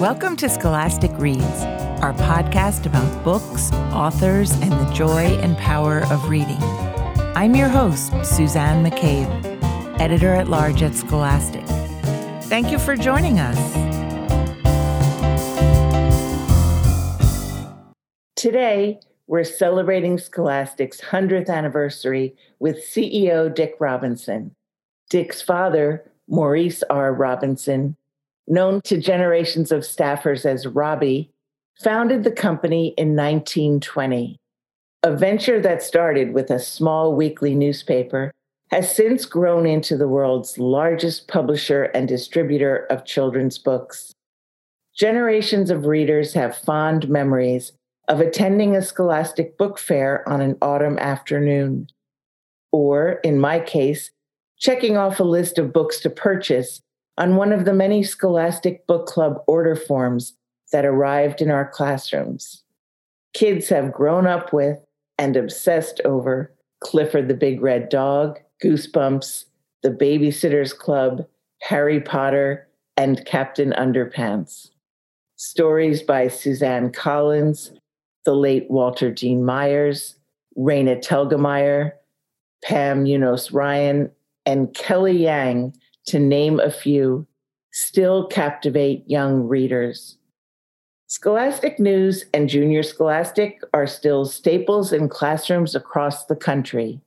Welcome to Scholastic Reads, our podcast about books, authors, and the joy and power of reading. I'm your host, Suzanne McCabe, editor at large at Scholastic. Thank you for joining us. Today, we're celebrating Scholastic's 100th anniversary with CEO Dick Robinson. Dick's father, Maurice R. Robinson, known to generations of staffers as Robbie, founded the company in 1920. A venture that started with a small weekly newspaper has since grown into the world's largest publisher and distributor of children's books. Generations of readers have fond memories of attending a scholastic book fair on an autumn afternoon, or, in my case, checking off a list of books to purchase on one of the many Scholastic Book Club order forms that arrived in our classrooms. Kids have grown up with and obsessed over Clifford the Big Red Dog, Goosebumps, The Babysitter's Club, Harry Potter, and Captain Underpants. Stories by Suzanne Collins, the late Walter Dean Myers, Raina Telgemeier, Pam Munoz Ryan, and Kelly Yang to name a few, still captivate young readers. Scholastic News and Junior Scholastic are still staples in classrooms across the country.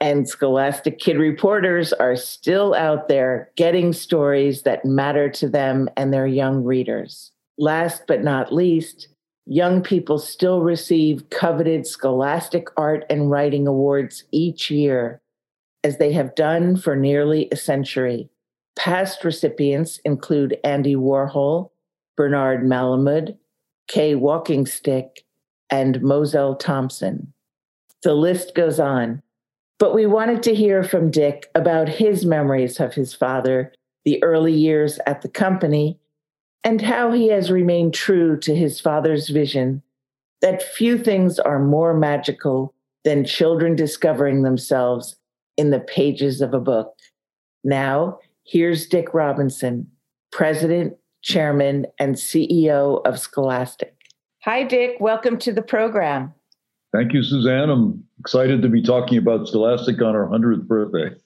And Scholastic Kid reporters are still out there getting stories that matter to them and their young readers. Last but not least, young people still receive coveted Scholastic Art and Writing Awards each year as they have done for nearly a century. Past recipients include Andy Warhol, Bernard Malamud, Kay Walking Stick, and Moselle Thompson. The list goes on. But we wanted to hear from Dick about his memories of his father, the early years at the company, and how he has remained true to his father's vision that few things are more magical than children discovering themselves in the pages of a book. Now, here's Dick Robinson, President, Chairman, and CEO of Scholastic. Hi, Dick. Welcome to the program. Thank you, Suzanne. I'm excited to be talking about Scholastic on our 100th birthday.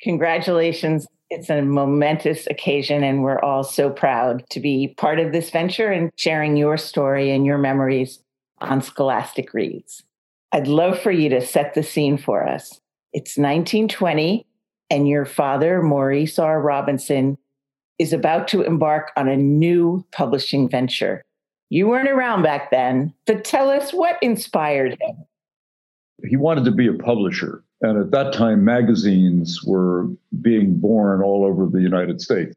Congratulations. It's a momentous occasion, and we're all so proud to be part of this venture and sharing your story and your memories on Scholastic Reads. I'd love for you to set the scene for us. It's 1920, and your father, Maurice R. Robinson, is about to embark on a new publishing venture. You weren't around back then, but tell us what inspired him. He wanted to be a publisher. And at that time, magazines were being born all over the United States.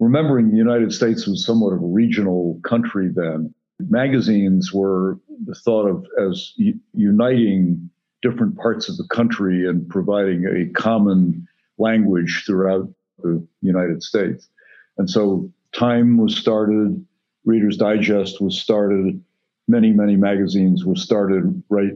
Remembering the United States was somewhat of a regional country then, magazines were thought of as uniting different parts of the country and providing a common language throughout the United States. And so Time was started, Reader's Digest was started, many, many magazines were started right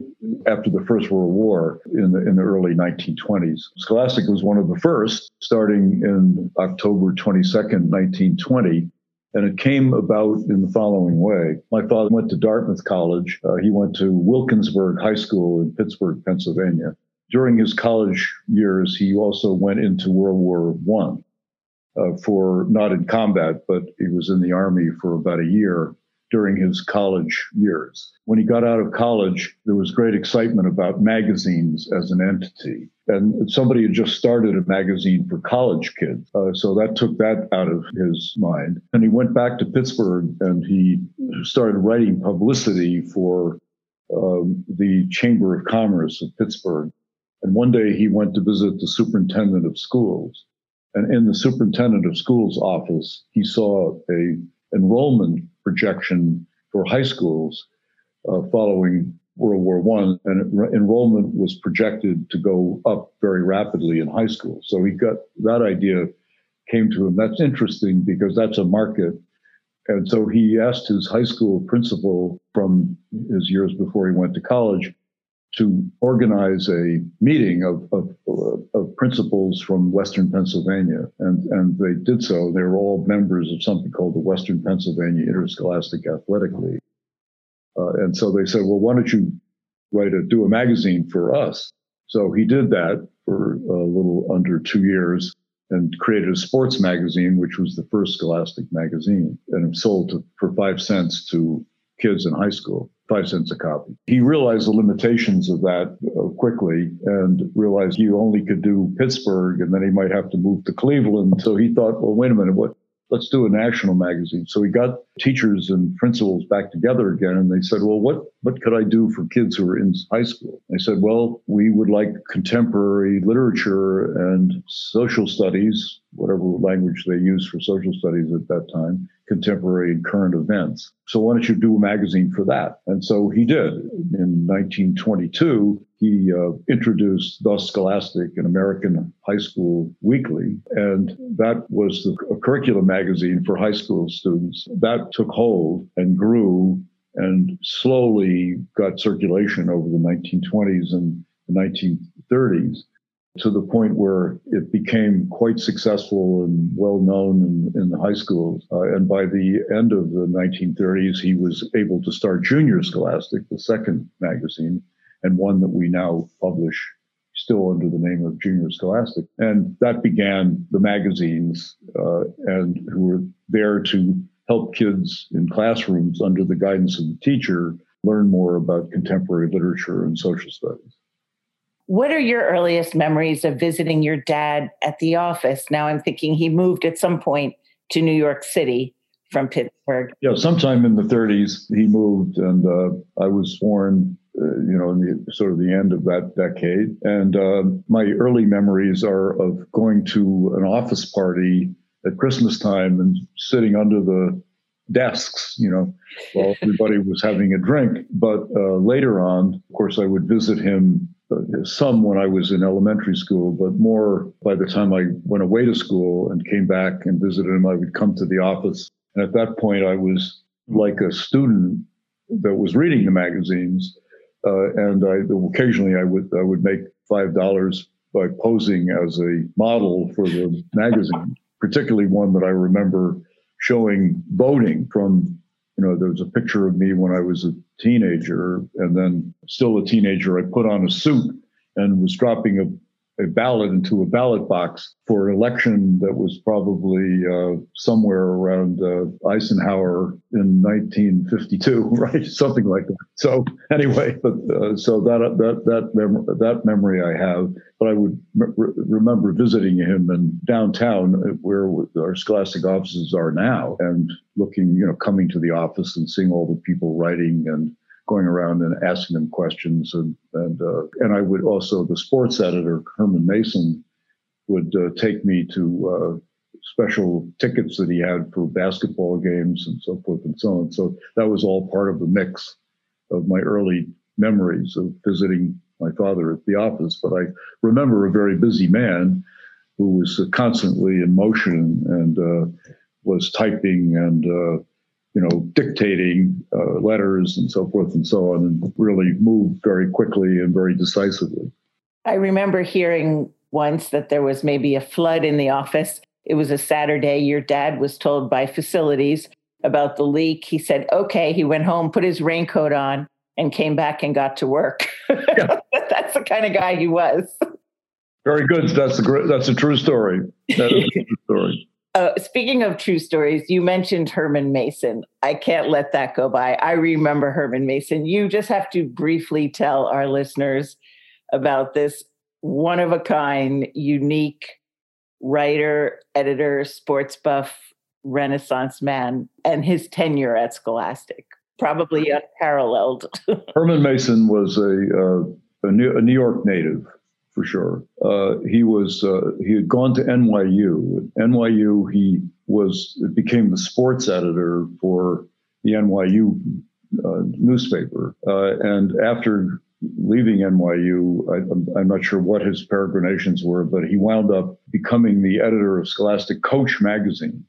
after the First World War in the, in the early 1920s. Scholastic was one of the first, starting in October 22nd, 1920 and it came about in the following way. My father went to Dartmouth College. Uh, he went to Wilkinsburg High School in Pittsburgh, Pennsylvania. During his college years, he also went into World War One uh, for not in combat, but he was in the army for about a year during his college years. When he got out of college, there was great excitement about magazines as an entity. And somebody had just started a magazine for college kids. Uh, so that took that out of his mind. And he went back to Pittsburgh and he started writing publicity for um, the Chamber of Commerce of Pittsburgh. And one day he went to visit the superintendent of schools. And in the superintendent of schools office, he saw a enrollment projection for high schools uh, following World War One, and enrollment was projected to go up very rapidly in high school. So he got that idea came to him. That's interesting because that's a market. And so he asked his high school principal from his years before he went to college to organize a meeting of, of, of, principals from Western Pennsylvania. And, and they did so. They were all members of something called the Western Pennsylvania Interscholastic Athletic League. Uh, and so they said, well, why don't you write a, do a magazine for us? So he did that for a little under two years and created a sports magazine, which was the first Scholastic magazine, and sold to, for five cents to kids in high school five cents a copy. He realized the limitations of that uh, quickly and realized he only could do Pittsburgh and then he might have to move to Cleveland. So he thought, well, wait a minute, what? Let's do a national magazine. So he got teachers and principals back together again, and they said, "Well, what what could I do for kids who are in high school?" They said, "Well, we would like contemporary literature and social studies, whatever language they used for social studies at that time, contemporary and current events. So why don't you do a magazine for that? And so he did. In 1922, he uh, introduced The Scholastic, an American high school weekly, and that was the, a curriculum magazine for high school students. That took hold and grew and slowly got circulation over the 1920s and the 1930s to the point where it became quite successful and well known in, in the high schools. Uh, and by the end of the 1930s, he was able to start Junior Scholastic, the second magazine, and one that we now publish still under the name of Junior Scholastic. And that began the magazines uh, and who were there to help kids in classrooms under the guidance of the teacher learn more about contemporary literature and social studies. What are your earliest memories of visiting your dad at the office? Now I'm thinking he moved at some point to New York City from Pittsburgh. Yeah, sometime in the 30s he moved, and uh, I was born, uh, you know, in the sort of the end of that decade. And uh, my early memories are of going to an office party at Christmas time and sitting under the desks, you know, while everybody was having a drink. But uh, later on, of course, I would visit him some when I was in elementary school, but more by the time I went away to school and came back and visited him, I would come to the office. And at that point, I was like a student that was reading the magazines. Uh, and I, occasionally I would, I would make $5 by posing as a model for the magazine, particularly one that I remember showing boating from you know, there was a picture of me when I was a teenager, and then still a teenager. I put on a suit and was dropping a a ballot into a ballot box for an election that was probably uh, somewhere around uh, Eisenhower in 1952, right? Something like that. So anyway, but uh, so that that that mem- that memory I have. But I would re- remember visiting him in downtown, uh, where our Scholastic offices are now, and looking, you know, coming to the office and seeing all the people writing and going around and asking them questions. And and uh, and I would also the sports editor Herman Masin would uh, take me to uh, special tickets that he had for basketball games and so forth and so on. So that was all part of the mix of my early memories of visiting my father at the office. But I remember a very busy man who was constantly in motion and uh, was typing and uh, you know, dictating uh, letters and so forth and so on, and really moved very quickly and very decisively. I remember hearing once that there was maybe a flood in the office. It was a Saturday. Your dad was told by facilities about the leak. He said, okay. He went home, put his raincoat on, and came back and got to work. Yeah. that's the kind of guy he was. Very good. That's a great, that's a true story. That is a true story. Uh, speaking of true stories, you mentioned Herman Masin. I can't let that go by. I remember Herman Masin. You just have to briefly tell our listeners about this one of a kind, unique writer, editor, sports buff, Renaissance man, and his tenure at Scholastic, probably unparalleled. Herman Masin was a, uh, a, New, a New York native for sure. Uh, he was uh, he had gone to NYU. At NYU, he was became the sports editor for the NYU uh, newspaper. Uh, and after leaving NYU, I, am not sure what his peregrinations were, but he wound up becoming the editor of Scholastic Coach magazine,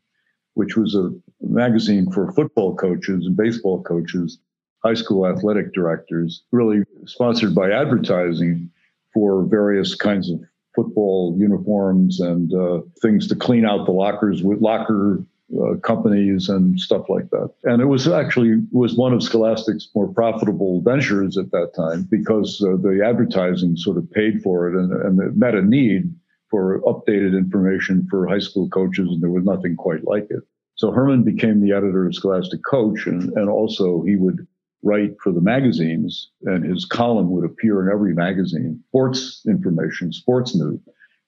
which was a magazine for football coaches and baseball coaches high school athletic directors, really sponsored by advertising for various kinds of football uniforms and uh, things to clean out the lockers with locker uh, companies and stuff like that. And it was actually was one of Scholastic's more profitable ventures at that time because uh, the advertising sort of paid for it and, and it met a need for updated information for high school coaches, and there was nothing quite like it. So Herman became the editor of Scholastic Coach, and, and also he would write for the magazines, and his column would appear in every magazine, sports information, sports news.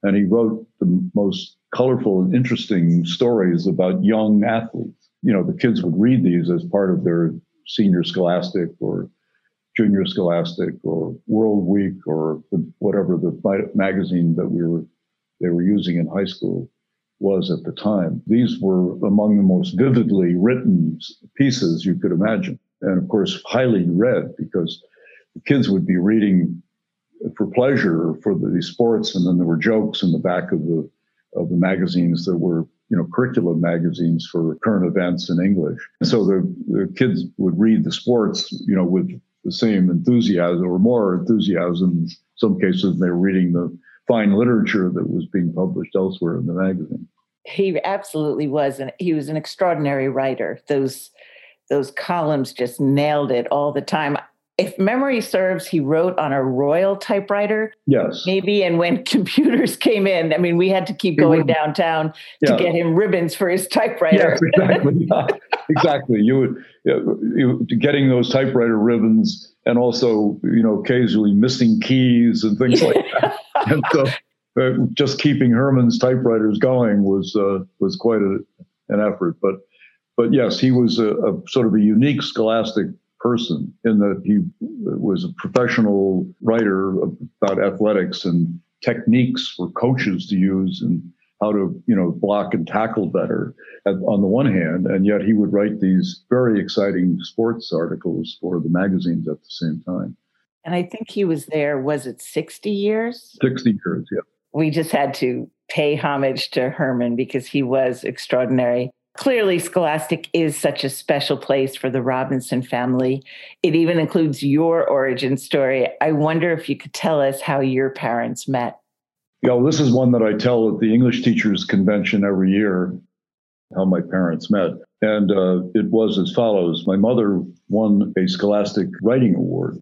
And he wrote the most colorful and interesting stories about young athletes. You know, the kids would read these as part of their senior scholastic or junior scholastic or world week or the, whatever the magazine that we were they were using in high school was at the time. These were among the most vividly written pieces you could imagine. And of course, highly read because the kids would be reading for pleasure for the sports. And then there were jokes in the back of the, of the magazines that were, you know, curriculum magazines for current events in English. And so the, the kids would read the sports, you know, with the same enthusiasm or more enthusiasm. In some cases, they were reading the fine literature that was being published elsewhere in the magazine. He absolutely was, and he was an extraordinary writer. Those those columns just nailed it all the time. If memory serves, he wrote on a Royal typewriter. Yes. Maybe. And when computers came in, I mean, we had to keep going downtown yeah. to get him ribbons for his typewriter. Yes, exactly. exactly. You would, you, getting those typewriter ribbons and also, you know, occasionally missing keys and things like that. and so uh, just keeping Herman's typewriters going was uh, was quite a, an effort. But but yes, he was a, a, sort of a unique scholastic person in that he was a professional writer about athletics and techniques for coaches to use and how to you know block and tackle better on the one hand. And yet he would write these very exciting sports articles for the magazines at the same time. And i think he was there was it 60 years? 60 years yeah. We just had to pay homage to herman because he was extraordinary Clearly, Scholastic is such a special place for the Robinson family. It even includes your origin story. I wonder if you could tell us how your parents met. Yeah, this is one that I tell at the English Teachers Convention every year, how my parents met. And uh, it was as follows My mother won a Scholastic Writing Award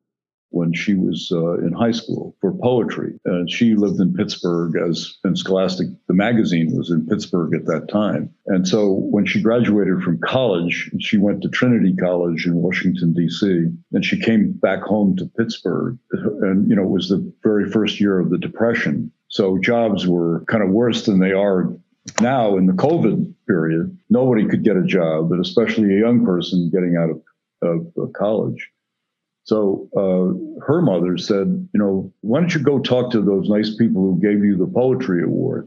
when she was uh, in high school for poetry. She lived in Pittsburgh as in Scholastic, the magazine was in Pittsburgh at that time. And so when she graduated from college, she went to Trinity College in Washington, D.C., and she came back home to Pittsburgh. And, you know, it was the very first year of the Depression. So jobs were kind of worse than they are now in the COVID period. Nobody could get a job, but especially a young person getting out of, of college. So uh, her mother said, you know, why don't you go talk to those nice people who gave you the poetry award?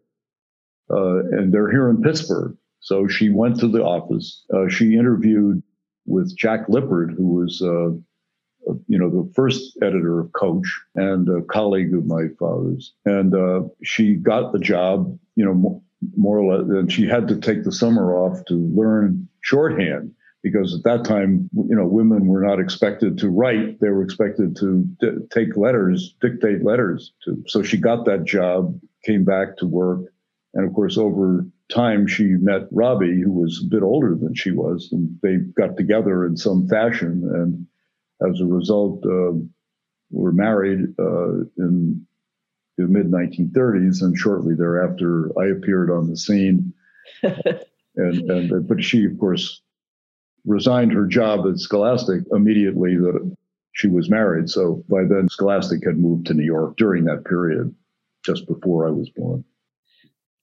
Uh, and they're here in Pittsburgh. So she went to the office. Uh, she interviewed with Jack Lippard, who was, uh, you know, the first editor of Coach and a colleague of my father's. And uh, she got the job, you know, more or less. And she had to take the summer off to learn shorthand because at that time, you know, women were not expected to write; they were expected to d- take letters, dictate letters. To so she got that job, came back to work, and of course, over time, she met Robbie, who was a bit older than she was, and they got together in some fashion, and as a result, uh, were married uh, in the mid 1930s, and shortly thereafter, I appeared on the scene. and and but she, of course, resigned her job at Scholastic immediately that she was married. So by then, Scholastic had moved to New York during that period, just before I was born.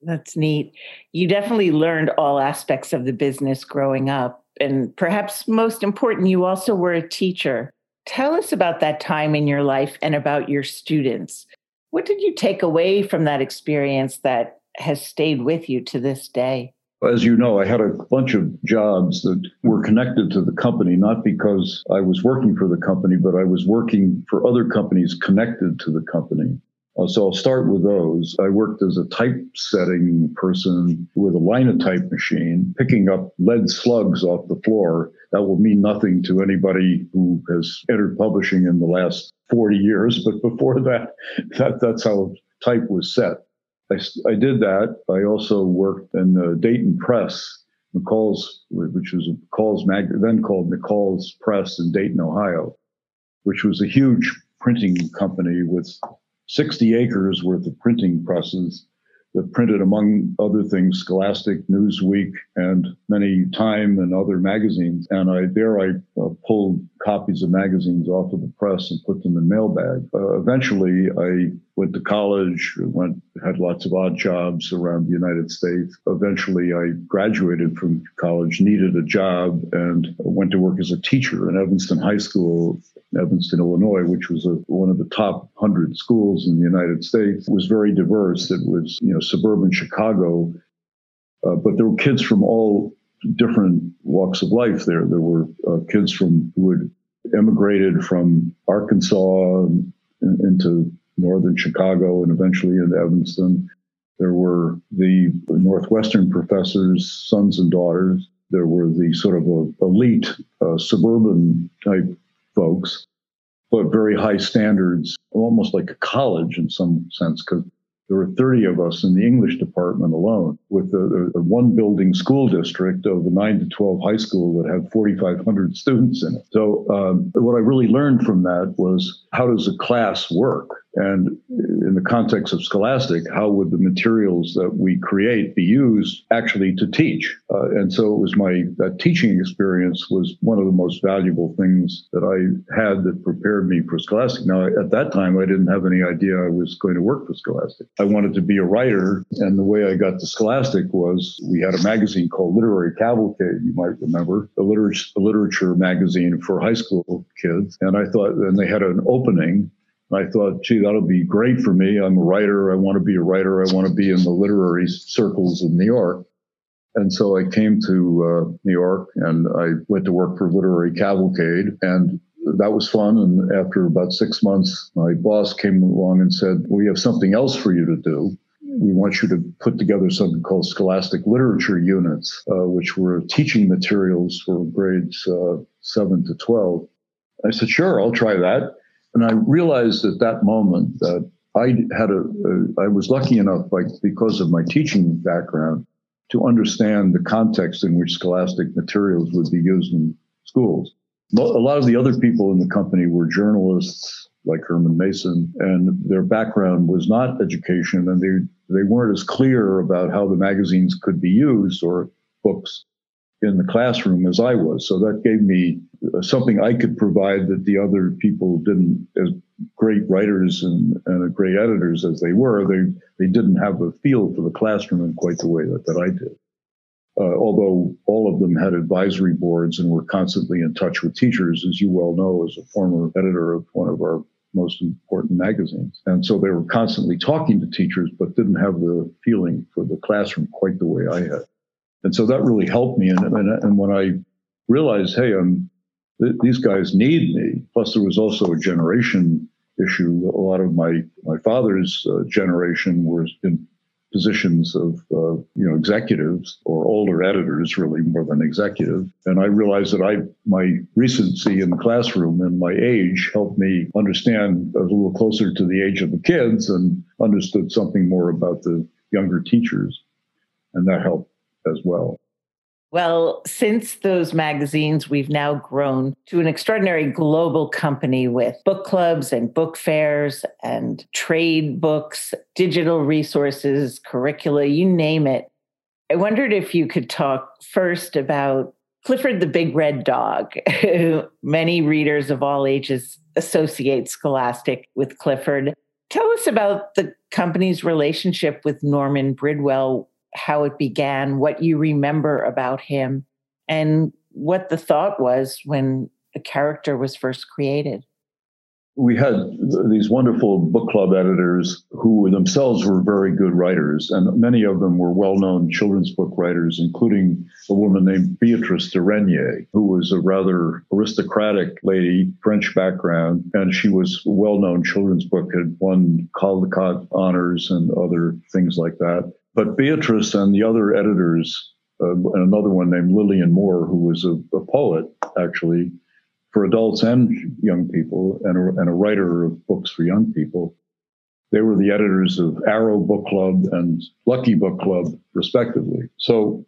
That's neat. You definitely learned all aspects of the business growing up. And perhaps most important, you also were a teacher. Tell us about that time in your life and about your students. What did you take away from that experience that has stayed with you to this day? As you know, I had a bunch of jobs that were connected to the company, not because I was working for the company, but I was working for other companies connected to the company. Uh, so I'll start with those. I worked as a typesetting person with a linotype machine, picking up lead slugs off the floor. That will mean nothing to anybody who has entered publishing in the last 40 years, but before that, that that's how type was set. I, I did that. I also worked in the Dayton Press, McCall's, which was McCall's mag, then called McCall's Press in Dayton, Ohio, which was a huge printing company with 60 acres worth of printing presses that printed, among other things, Scholastic, Newsweek, and many Time and other magazines. And I there I uh, pulled copies of magazines off of the press and put them in mailbag. Uh, eventually, I went to college, went had lots of odd jobs around the United States. Eventually, I graduated from college, needed a job, and went to work as a teacher in Evanston High School, Evanston, Illinois, which was a, one of the top hundred schools in the United States. It was very diverse. It was you know suburban Chicago, uh, but there were kids from all different walks of life there. There were uh, kids from who had immigrated from Arkansas into northern Chicago and eventually into Evanston. There were the Northwestern professors' sons and daughters. There were the sort of elite uh, suburban type folks, but very high standards, almost like a college in some sense, because there were 30 of us in the English department alone, with a, one building school district of a 9 to 12 high school that had 4,500 students in it. So, um, what I really learned from that was how does a class work? And in the context of Scholastic, how would the materials that we create be used actually to teach? Uh, and so it was my teaching experience was one of the most valuable things that I had that prepared me for Scholastic. Now, at that time, I didn't have any idea I was going to work for Scholastic. I wanted to be a writer, and the way I got to Scholastic was we had a magazine called Literary Cavalcade. You might remember a literature, literature magazine for high school kids, and I thought, and they had an opening I thought, gee, that'll be great for me. I'm a writer. I want to be a writer. I want to be in the literary circles of New York. And so I came to uh, New York and I went to work for Literary Cavalcade. And that was fun. And after about six months, my boss came along and said, We have something else for you to do. We want you to put together something called Scholastic Literature Units, uh, which were teaching materials for grades uh, 7 to 12. I said, Sure, I'll try that. And I realized at that moment that I had a, a I was lucky enough, like because of my teaching background, to understand the context in which scholastic materials would be used in schools. A lot of the other people in the company were journalists like Herman Masin, and their background was not education, and they they weren't as clear about how the magazines could be used or books in the classroom as I was. So that gave me uh, something I could provide that the other people didn't, as great writers and, and great editors as they were, they, they didn't have a feel for the classroom in quite the way that, that I did. Uh, although all of them had advisory boards and were constantly in touch with teachers, as you well know, as a former editor of one of our most important magazines. And so they were constantly talking to teachers, but didn't have the feeling for the classroom quite the way I had. And so that really helped me. And, and, and when I realized, hey, I'm, th- these guys need me, plus there was also a generation issue. A lot of my, my father's uh, generation were in positions of uh, you know executives or older editors really more than executive and i realized that i my recency in the classroom and my age helped me understand a little closer to the age of the kids and understood something more about the younger teachers and that helped as well. Well, since those magazines, we've now grown to an extraordinary global company with book clubs and book fairs and trade books, digital resources, curricula, you name it. I wondered if you could talk first about Clifford the Big Red Dog. Many readers of all ages associate Scholastic with Clifford. Tell us about the company's relationship with Norman Bridwell how it began, what you remember about him, and what the thought was when the character was first created. We had these wonderful book club editors who themselves were very good writers, and many of them were well-known children's book writers, including a woman named Beatrice de Regniers, who was a rather aristocratic lady, French background, and she was a well-known children's book, had won Caldecott honors and other things like that. But Beatrice and the other editors, uh, and another one named Lillian Moore, who was a, a poet actually for adults and young people, and a, and a writer of books for young people, they were the editors of Arrow Book Club and Lucky Book Club, respectively. So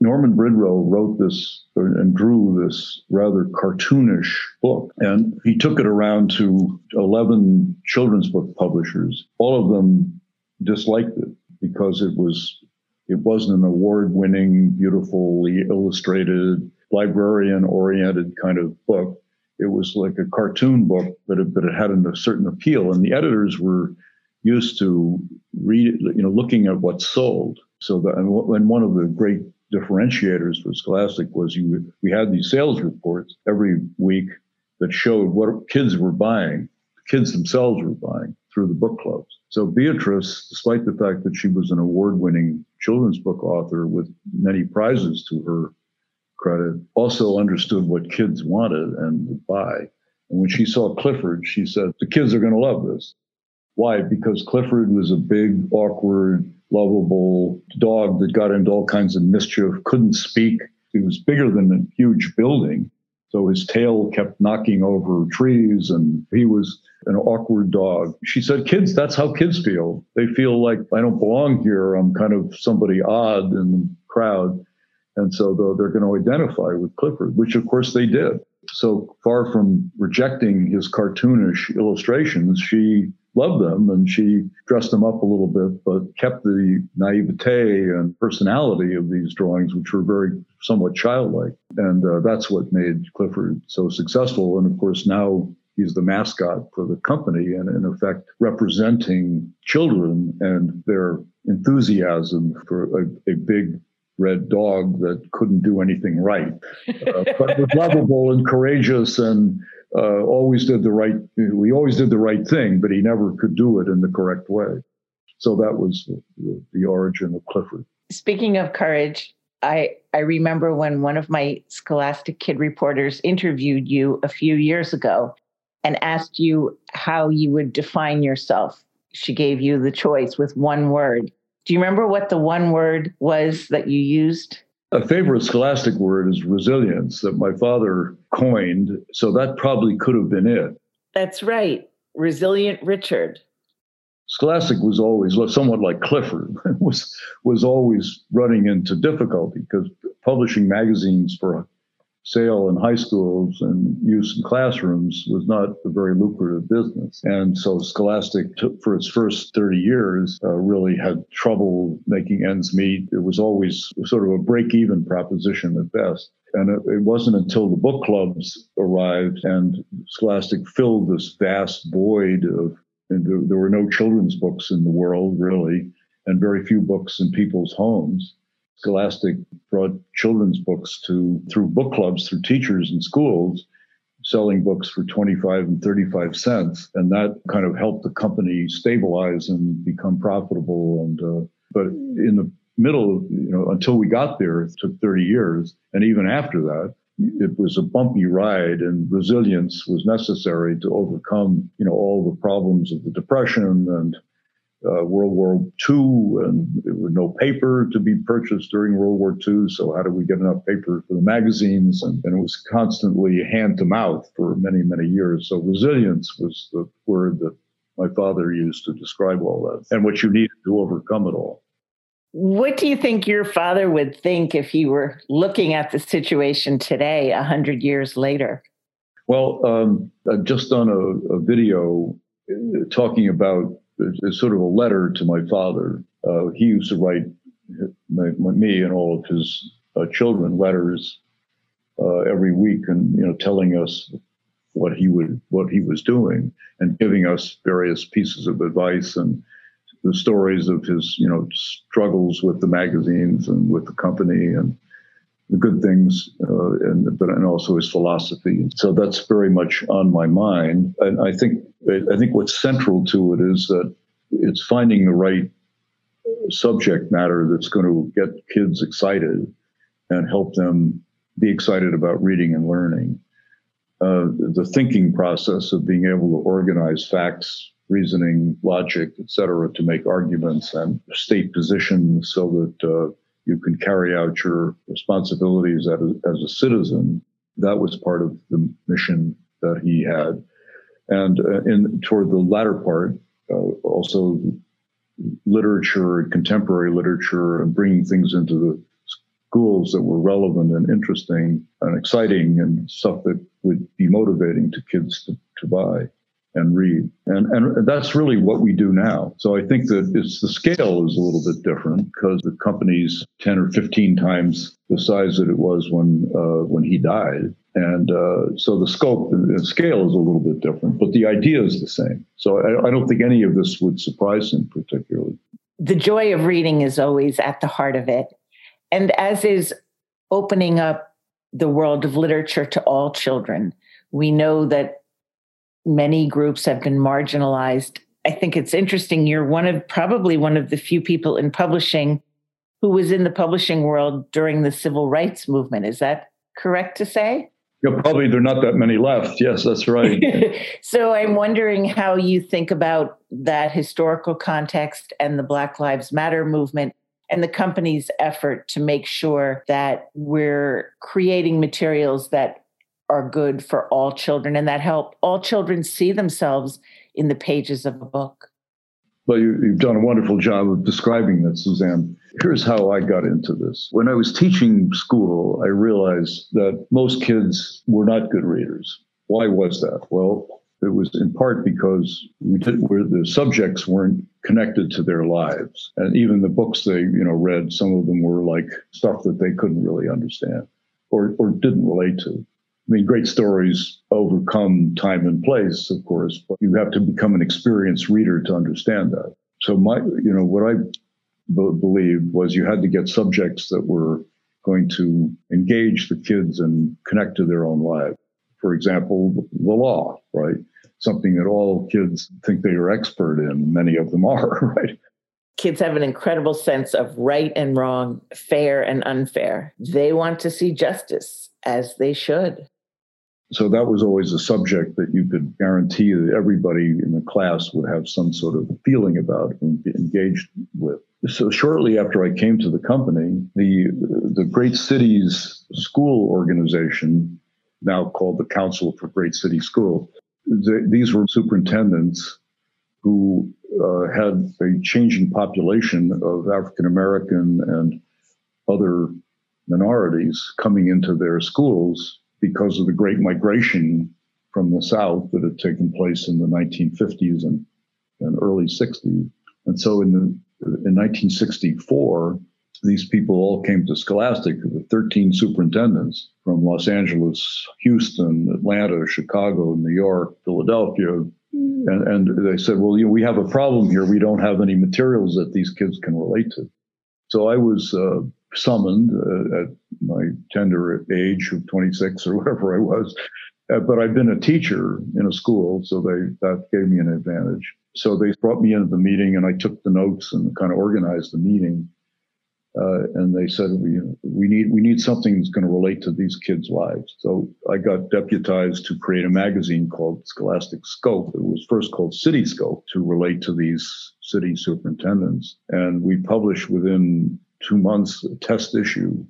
Norman Bridwell wrote this and drew this rather cartoonish book, and he took it around to 11 children's book publishers. All of them disliked it because it was it wasn't an award-winning, beautifully illustrated, librarian-oriented kind of book it was like a cartoon book, but it, but it had a certain appeal. And the editors were used to read, you know, looking at what sold. So that, and, one of the great differentiators for Scholastic was you we had these sales reports every week that showed what kids were buying, kids themselves were buying through the book clubs. So Beatrice, despite the fact that she was an award-winning children's book author with many prizes to her credit, also understood what kids wanted and would buy. And when she saw Clifford, she said, The kids are going to love this. Why? Because Clifford was a big, awkward, lovable dog that got into all kinds of mischief, couldn't speak. He was bigger than a huge building. So his tail kept knocking over trees and he was an awkward dog. She said, Kids, that's how kids feel. They feel like I don't belong here. I'm kind of somebody odd in the crowd. And so they're going to identify with Clifford, which of course they did. So far from rejecting his cartoonish illustrations, she loved them and she dressed them up a little bit, but kept the naivete and personality of these drawings, which were very somewhat childlike. And uh, that's what made Clifford so successful. And of course, now he's the mascot for the company and in effect representing children and their enthusiasm for a, a big red dog that couldn't do anything right, uh, but was lovable and courageous and uh, always did the right. We always did the right thing, but he never could do it in the correct way. So that was the, the origin of Clifford. Speaking of courage, I I remember when one of my Scholastic Kid reporters interviewed you a few years ago and asked you how you would define yourself. She gave you the choice with one word. Do you remember what the one word was that you used? A favorite scholastic word is resilience that my father coined. So that probably could have been it. That's right. Resilient Richard. Scholastic was always somewhat like Clifford, was was always running into difficulty because publishing magazines for sale in high schools and use in classrooms was not a very lucrative business. And so Scholastic, took, for its first 30 years, uh, really had trouble making ends meet. It was always sort of a break even proposition at best. And it, wasn't until the book clubs arrived and Scholastic filled this vast void of, there, there were no children's books in the world, really, and very few books in people's homes Scholastic brought children's books to through book clubs through teachers and schools selling books for 25 and 35 cents. And that kind of helped the company stabilize and become profitable. And uh, but in the middle you know until we got there it took 30 years. And even after that it was a bumpy ride and resilience was necessary to overcome you know all the problems of the depression and uh, World War II, and there was no paper to be purchased during World War II. So how do we get enough paper for the magazines? And, and, it was constantly hand to mouth for many, many years. So resilience was the word that my father used to describe all that, and what you needed to overcome it all. What do you think your father would think if he were looking at the situation today, a hundred years later? Well, um, I've just done a, a video uh, talking about it's sort of a letter to my father. Uh, he used to write my, my, me and all of his uh, children letters uh, every week, and you know, telling us what he would what he was doing, and giving us various pieces of advice and the stories of his you know struggles with the magazines and with the company and the good things, uh, and but and also his philosophy. So that's very much on my mind. And I think I think what's central to it is that it's finding the right subject matter that's going to get kids excited and help them be excited about reading and learning. Uh, the thinking process of being able to organize facts, reasoning, logic, etc., to make arguments and state positions so that uh, you can carry out your responsibilities as a, as a, citizen. That was part of the mission that he had. And uh, in toward the latter part, uh, also literature contemporary literature and bringing things into the schools that were relevant and interesting and exciting and stuff that would be motivating to kids to, to buy and read. And, and that's really what we do now. So I think that it's the scale is a little bit different because the company's 10 or 15 times the size that it was when, uh, when he died. And uh, so the scope and scale is a little bit different, but the idea is the same. So I, I don't think any of this would surprise him particularly. The joy of reading is always at the heart of it. And as is opening up the world of literature to all children, we know that many groups have been marginalized. I think it's interesting. You're one of probably one of the few people in publishing who was in the publishing world during the civil rights movement. Is that correct to say? Yeah, probably there are not that many left. Yes, that's right. so I'm wondering how you think about that historical context and the Black Lives Matter movement and the company's effort to make sure that we're creating materials that are good for all children and that help all children see themselves in the pages of a book. Well, you, have done a wonderful job of describing that, Suzanne. Here's how I got into this. When I was teaching school, I realized that most kids were not good readers. Why was that? Well, it was in part because we did where the subjects weren't connected to their lives, and even the books they you know read, some of them were like stuff that they couldn't really understand or or didn't relate to. I mean, great stories overcome time and place, of course, but you have to become an experienced reader to understand that. So my, you know, what I b- believed was you had to get subjects that were going to engage the kids and connect to their own lives. For example, the law, right? Something that all kids think they are expert in. Many of them are, right? Kids have an incredible sense of right and wrong, fair and unfair. They want to see justice as they should. So that was always a subject that you could guarantee that everybody in the class would have some sort of feeling about and be engaged with. So shortly after I came to the company, the the Great Cities School Organization, now called the Council for Great City School, the, these were superintendents who uh, had a changing population of African American and other minorities coming into their schools because of the great migration from the South that had taken place in the 1950s and, and early 60s. And so in, the, in 1964, these people all came to Scholastic, the 13 superintendents from Los Angeles, Houston, Atlanta, Chicago, New York, Philadelphia. And, and they said, well, you know, we have a problem here. We don't have any materials that these kids can relate to. So I was uh, summoned uh, at my tender age of 26 or whatever I was. Uh, but I'd been a teacher in a school, so they that gave me an advantage. So they brought me into the meeting, and I took the notes and kind of organized the meeting. Uh, and they said we we need we need something that's going to relate to these kids' lives. So I got deputized to create a magazine called Scholastic Scope. It was first called City Scope to relate to these city superintendents, and we published within two months test issue,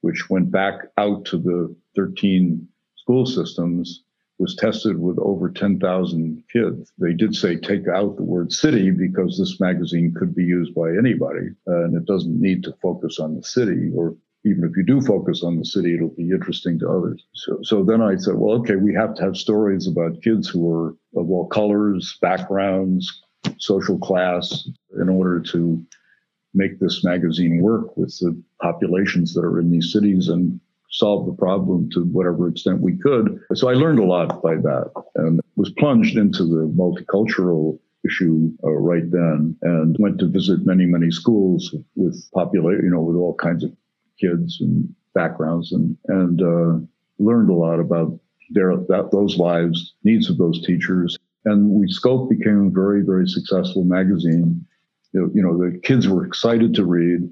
which went back out to the 13 school systems, was tested with over 10,000 kids. They did say take out the word city because this magazine could be used by anybody uh, and it doesn't need to focus on the city or even if you do focus on the city, it'll be interesting to others. So, so then I said, well, okay, we have to have stories about kids who are of all colors, backgrounds, social class in order to make this magazine work with the populations that are in these cities and solve the problem to whatever extent we could. So I learned a lot by that and was plunged into the multicultural issue uh, right then and went to visit many, many schools with population, you know, with all kinds of kids and backgrounds and, and uh, learned a lot about their, that, those lives, needs of those teachers, And we Scope became a very, very successful magazine. You know, the kids were excited to read,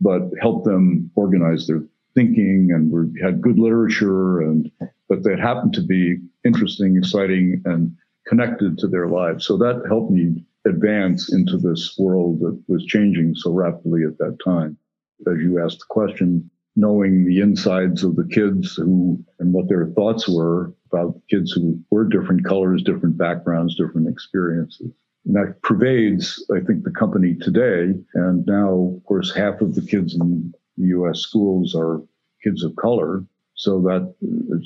but helped them organize their thinking and we had good literature and but that happened to be interesting, exciting, and connected to their lives. So that helped me advance into this world that was changing so rapidly at that time. As you asked the question, knowing the insides of the kids who and what their thoughts were about kids who were different colors, different backgrounds, different experiences. And that pervades, I think, the company today. And now, of course, half of the kids in the US schools are kids of color. So that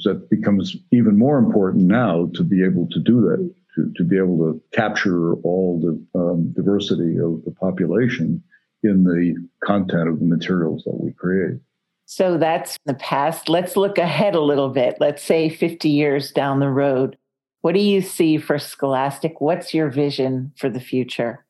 that becomes even more important now to be able to do that, to, to be able to capture all the um, diversity of the population in the content of the materials that we create. So that's the past. Let's look ahead a little bit. Let's say 50 years down the road. What do you see for Scholastic? What's your vision for the future?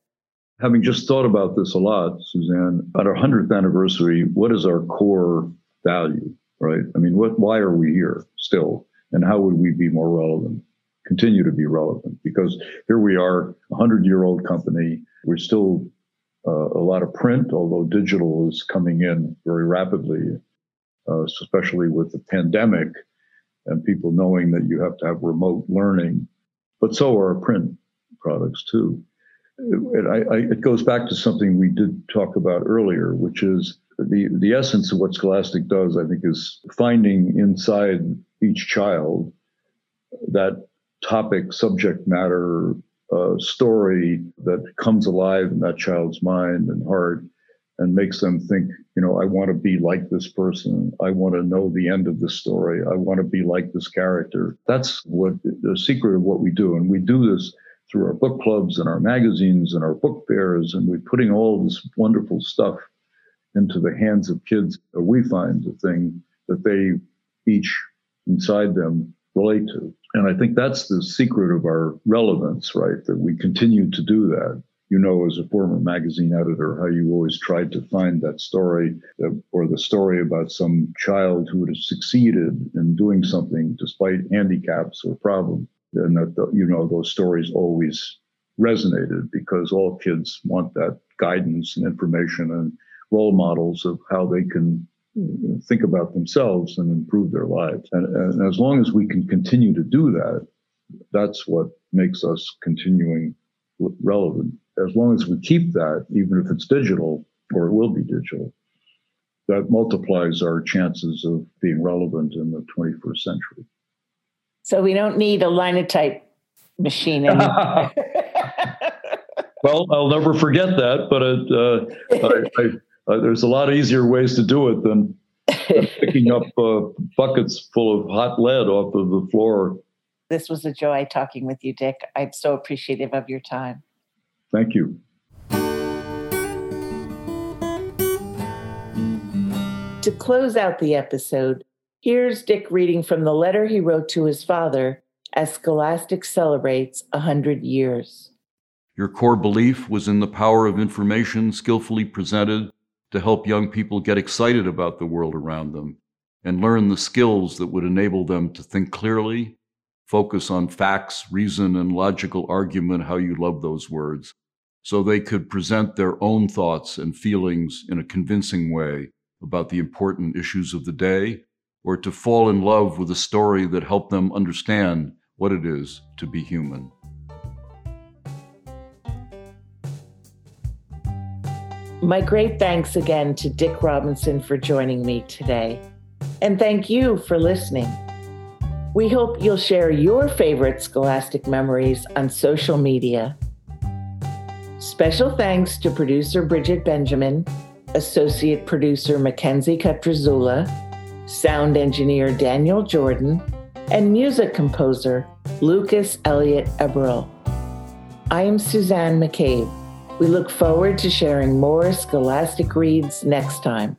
Having just thought about this a lot, Suzanne, at our 100th anniversary, what is our core value, right? I mean, what, why are we here still? And how would we be more relevant, continue to be relevant? Because here we are, a 100 year old company. We're still uh, a lot of print, although digital is coming in very rapidly uh, especially with the pandemic and people knowing that you have to have remote learning. But so are print products too. It, I, I, it goes back to something we did talk about earlier, which is the, the essence of what Scholastic does, I think, is finding inside each child that topic, subject matter, uh, story that comes alive in that child's mind and heart and makes them think, you know, I want to be like this person. I want to know the end of the story. I want to be like this character. That's what the secret of what we do. And we do this through our book clubs and our magazines and our book fairs. And we're putting all this wonderful stuff into the hands of kids. We find the thing that they each inside them relate to. And I think that's the secret of our relevance, right? That we continue to do that you know, as a former magazine editor, how you always tried to find that story uh, or the story about some child who had succeeded in doing something despite handicaps or problems. And that, the, you know, those stories always resonated because all kids want that guidance and information and role models of how they can think about themselves and improve their lives. And, and as long as we can continue to do that, that's what makes us continuing relevant as long as we keep that, even if it's digital or it will be digital, that multiplies our chances of being relevant in the 21st century. So we don't need a linotype machine anymore. well, I'll never forget that, but it, uh, I, I, uh, there's a lot easier ways to do it than, than picking up uh, buckets full of hot lead off of the floor. This was a joy talking with you, Dick. I'm so appreciative of your time. Thank you. To close out the episode, here's Dick reading from the letter he wrote to his father as Scholastic celebrates 100 years. Your core belief was in the power of information skillfully presented to help young people get excited about the world around them and learn the skills that would enable them to think clearly, focus on facts, reason, and logical argument, how you love those words, so they could present their own thoughts and feelings in a convincing way about the important issues of the day, or to fall in love with a story that helped them understand what it is to be human. My great thanks again to Dick Robinson for joining me today. And thank you for listening. We hope you'll share your favorite scholastic memories on social media Special thanks to producer Bridget Benjamin, associate producer Mackenzie Cutrazula, sound engineer Daniel Jordan, and music composer Lucas Elliott Abril. I am Suzanne McCabe. We look forward to sharing more Scholastic Reads next time.